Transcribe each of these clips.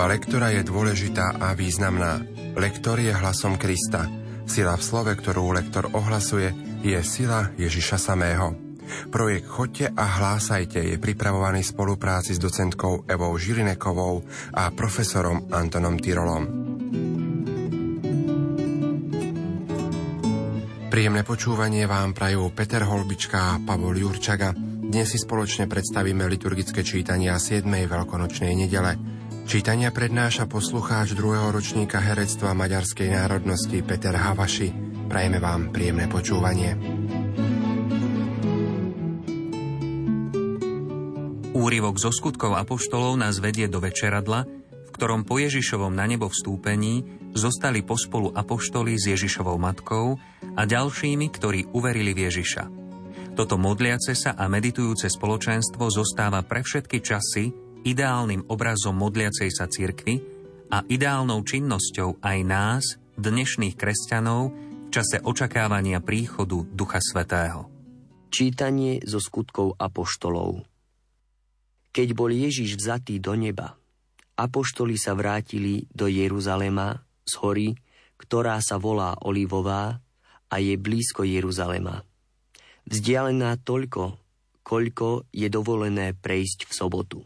Služba lektora je dôležitá a významná. Lektor je hlasom Krista. Sila v slove, ktorú lektor ohlasuje, je sila Ježiša samého. Projekt Chodte a hlásajte je pripravovaný v spolupráci s docentkou Evou Žilinekovou a profesorom Antonom Tyrolom. Príjemné počúvanie vám prajú Peter Holbička a Pavol Jurčaga. Dnes si spoločne predstavíme liturgické čítania 7. veľkonočnej nedele. Čítania prednáša poslucháč druhého ročníka herectva maďarskej národnosti Peter Havaši. Prajeme vám príjemné počúvanie. Úryvok zo skutkov apoštolov nás vedie do večeradla, v ktorom po Ježišovom na nebo vstúpení zostali pospolu apoštoli s Ježišovou matkou a ďalšími, ktorí uverili v Ježiša. Toto modliace sa a meditujúce spoločenstvo zostáva pre všetky časy ideálnym obrazom modliacej sa cirkvy a ideálnou činnosťou aj nás, dnešných kresťanov, v čase očakávania príchodu Ducha Svetého. Čítanie zo skutkov apoštolov Keď bol Ježiš vzatý do neba, apoštoli sa vrátili do Jeruzalema z hory, ktorá sa volá Olivová a je blízko Jeruzalema vzdialená toľko, koľko je dovolené prejsť v sobotu.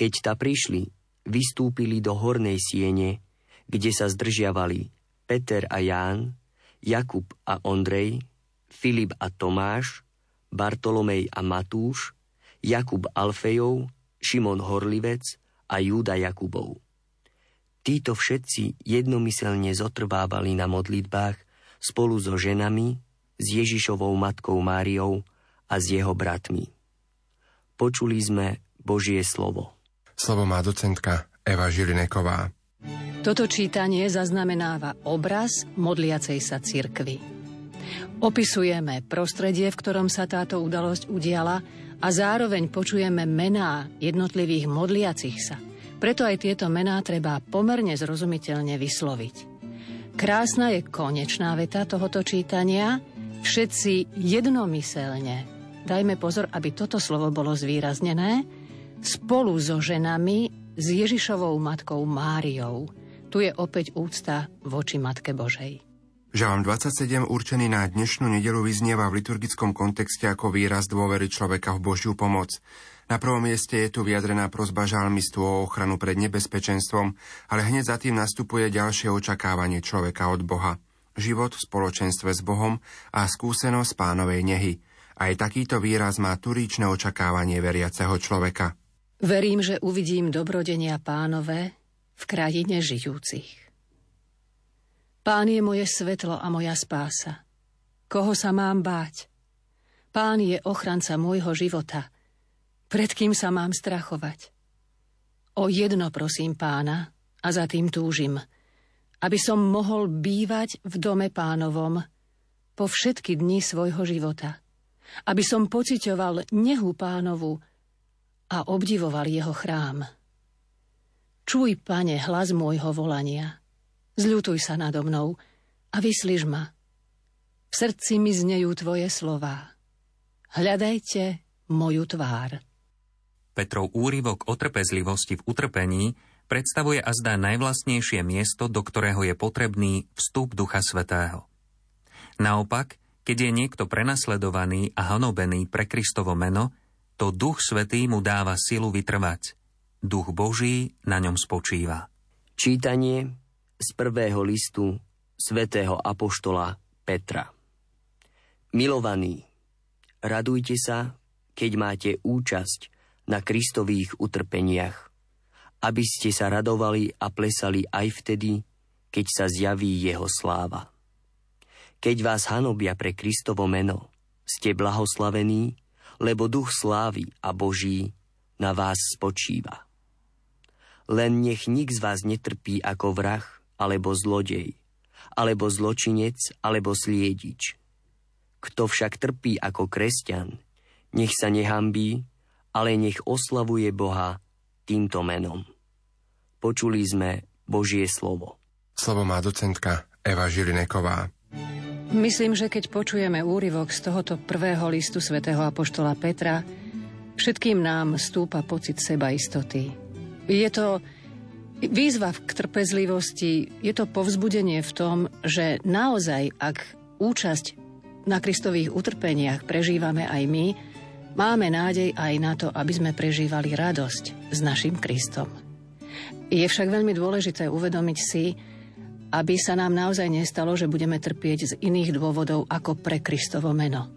Keď ta prišli, vystúpili do hornej siene, kde sa zdržiavali Peter a Ján, Jakub a Ondrej, Filip a Tomáš, Bartolomej a Matúš, Jakub Alfejov, Šimon Horlivec a Júda Jakubov. Títo všetci jednomyselne zotrvávali na modlitbách spolu so ženami, s Ježišovou matkou Máriou a s jeho bratmi. Počuli sme Božie slovo. Slovo má docentka Eva Žilineková. Toto čítanie zaznamenáva obraz modliacej sa cirkvy. Opisujeme prostredie, v ktorom sa táto udalosť udiala a zároveň počujeme mená jednotlivých modliacich sa. Preto aj tieto mená treba pomerne zrozumiteľne vysloviť. Krásna je konečná veta tohoto čítania, všetci jednomyselne, dajme pozor, aby toto slovo bolo zvýraznené, spolu so ženami s Ježišovou matkou Máriou. Tu je opäť úcta voči Matke Božej. Žalm 27 určený na dnešnú nedelu vyznieva v liturgickom kontexte ako výraz dôvery človeka v Božiu pomoc. Na prvom mieste je tu vyjadrená prozba žalmistu o ochranu pred nebezpečenstvom, ale hneď za tým nastupuje ďalšie očakávanie človeka od Boha – život v spoločenstve s Bohom a skúsenosť pánovej nehy. Aj takýto výraz má turíčne očakávanie veriaceho človeka. Verím, že uvidím dobrodenia pánové v krajine žijúcich. Pán je moje svetlo a moja spása. Koho sa mám báť? Pán je ochranca môjho života. Pred kým sa mám strachovať? O jedno prosím pána a za tým túžim – aby som mohol bývať v dome pánovom po všetky dni svojho života, aby som pocitoval nehu pánovu a obdivoval jeho chrám. Čuj, pane, hlas môjho volania. Zľutuj sa nado mnou a vyslíž ma. V srdci mi znejú tvoje slová. Hľadajte moju tvár. Petrov úryvok o trpezlivosti v utrpení predstavuje azda najvlastnejšie miesto, do ktorého je potrebný vstup Ducha Svetého. Naopak, keď je niekto prenasledovaný a hanobený pre Kristovo meno, to Duch Svetý mu dáva silu vytrvať. Duch Boží na ňom spočíva. Čítanie z prvého listu svätého Apoštola Petra Milovaní, radujte sa, keď máte účasť na Kristových utrpeniach, aby ste sa radovali a plesali aj vtedy, keď sa zjaví jeho sláva. Keď vás hanobia pre Kristovo meno, ste blahoslavení, lebo duch slávy a Boží na vás spočíva. Len nech nik z vás netrpí ako vrah alebo zlodej, alebo zločinec alebo sliedič. Kto však trpí ako kresťan, nech sa nehambí, ale nech oslavuje Boha týmto menom. Počuli sme Božie slovo. Slovo má docentka Eva Žilineková. Myslím, že keď počujeme úryvok z tohoto prvého listu svätého Apoštola Petra, všetkým nám stúpa pocit seba istoty. Je to Výzva k trpezlivosti je to povzbudenie v tom, že naozaj, ak účasť na Kristových utrpeniach prežívame aj my, máme nádej aj na to, aby sme prežívali radosť s našim Kristom. Je však veľmi dôležité uvedomiť si, aby sa nám naozaj nestalo, že budeme trpieť z iných dôvodov ako pre Kristovo meno.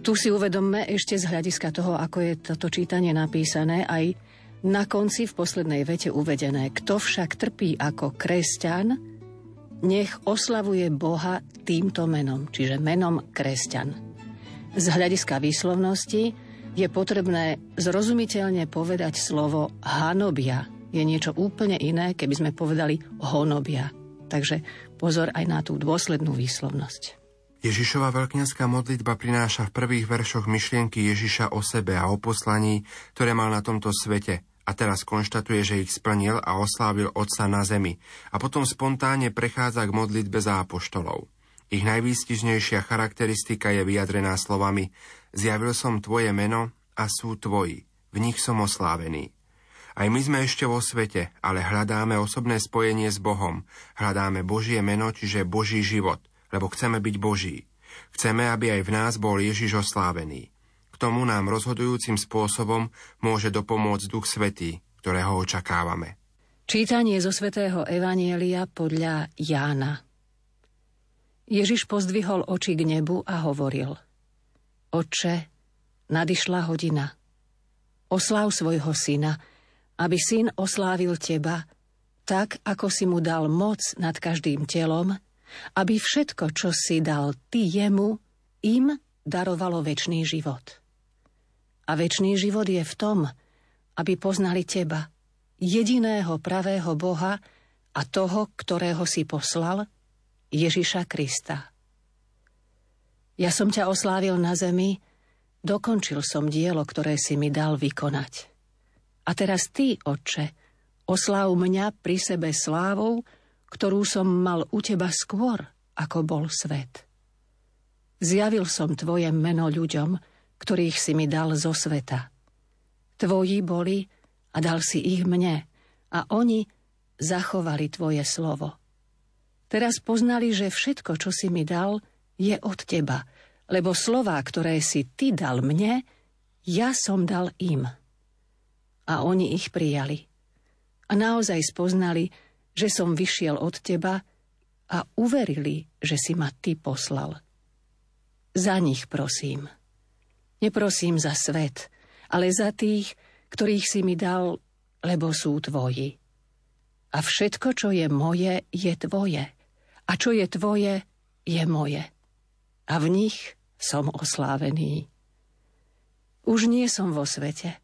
Tu si uvedomme ešte z hľadiska toho, ako je toto čítanie napísané, aj na konci v poslednej vete uvedené. Kto však trpí ako kresťan, nech oslavuje Boha týmto menom, čiže menom kresťan. Z hľadiska výslovnosti je potrebné zrozumiteľne povedať slovo hanobia. Je niečo úplne iné, keby sme povedali honobia. Takže pozor aj na tú dôslednú výslovnosť. Ježišova veľkňanská modlitba prináša v prvých veršoch myšlienky Ježiša o sebe a o poslaní, ktoré mal na tomto svete a teraz konštatuje, že ich splnil a oslávil Otca na zemi a potom spontánne prechádza k modlitbe za apoštolov. Ich najvýstižnejšia charakteristika je vyjadrená slovami Zjavil som tvoje meno a sú tvoji, v nich som oslávený. Aj my sme ešte vo svete, ale hľadáme osobné spojenie s Bohom. Hľadáme Božie meno, čiže Boží život lebo chceme byť Boží. Chceme, aby aj v nás bol Ježiš oslávený. K tomu nám rozhodujúcim spôsobom môže dopomôcť Duch Svetý, ktorého očakávame. Čítanie zo svätého Evanielia podľa Jána. Ježiš pozdvihol oči k nebu a hovoril Oče, nadišla hodina. Osláv svojho syna, aby syn oslávil teba, tak ako si mu dal moc nad každým telom, aby všetko, čo si dal ty jemu, im darovalo väčší život. A väčší život je v tom, aby poznali teba, jediného pravého Boha a toho, ktorého si poslal, Ježiša Krista. Ja som ťa oslávil na zemi, dokončil som dielo, ktoré si mi dal vykonať. A teraz ty, Otče, osláv mňa pri sebe slávou, ktorú som mal u teba skôr, ako bol svet. Zjavil som tvoje meno ľuďom, ktorých si mi dal zo sveta. Tvoji boli a dal si ich mne a oni zachovali tvoje slovo. Teraz poznali, že všetko, čo si mi dal, je od teba, lebo slová, ktoré si ty dal mne, ja som dal im. A oni ich prijali. A naozaj spoznali, že som vyšiel od teba a uverili, že si ma ty poslal. Za nich prosím. Neprosím za svet, ale za tých, ktorých si mi dal, lebo sú tvoji. A všetko, čo je moje, je tvoje. A čo je tvoje, je moje. A v nich som oslávený. Už nie som vo svete,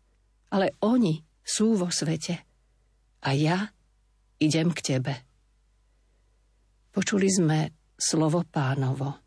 ale oni sú vo svete. A ja idem k tebe. Počuli sme slovo pánovo.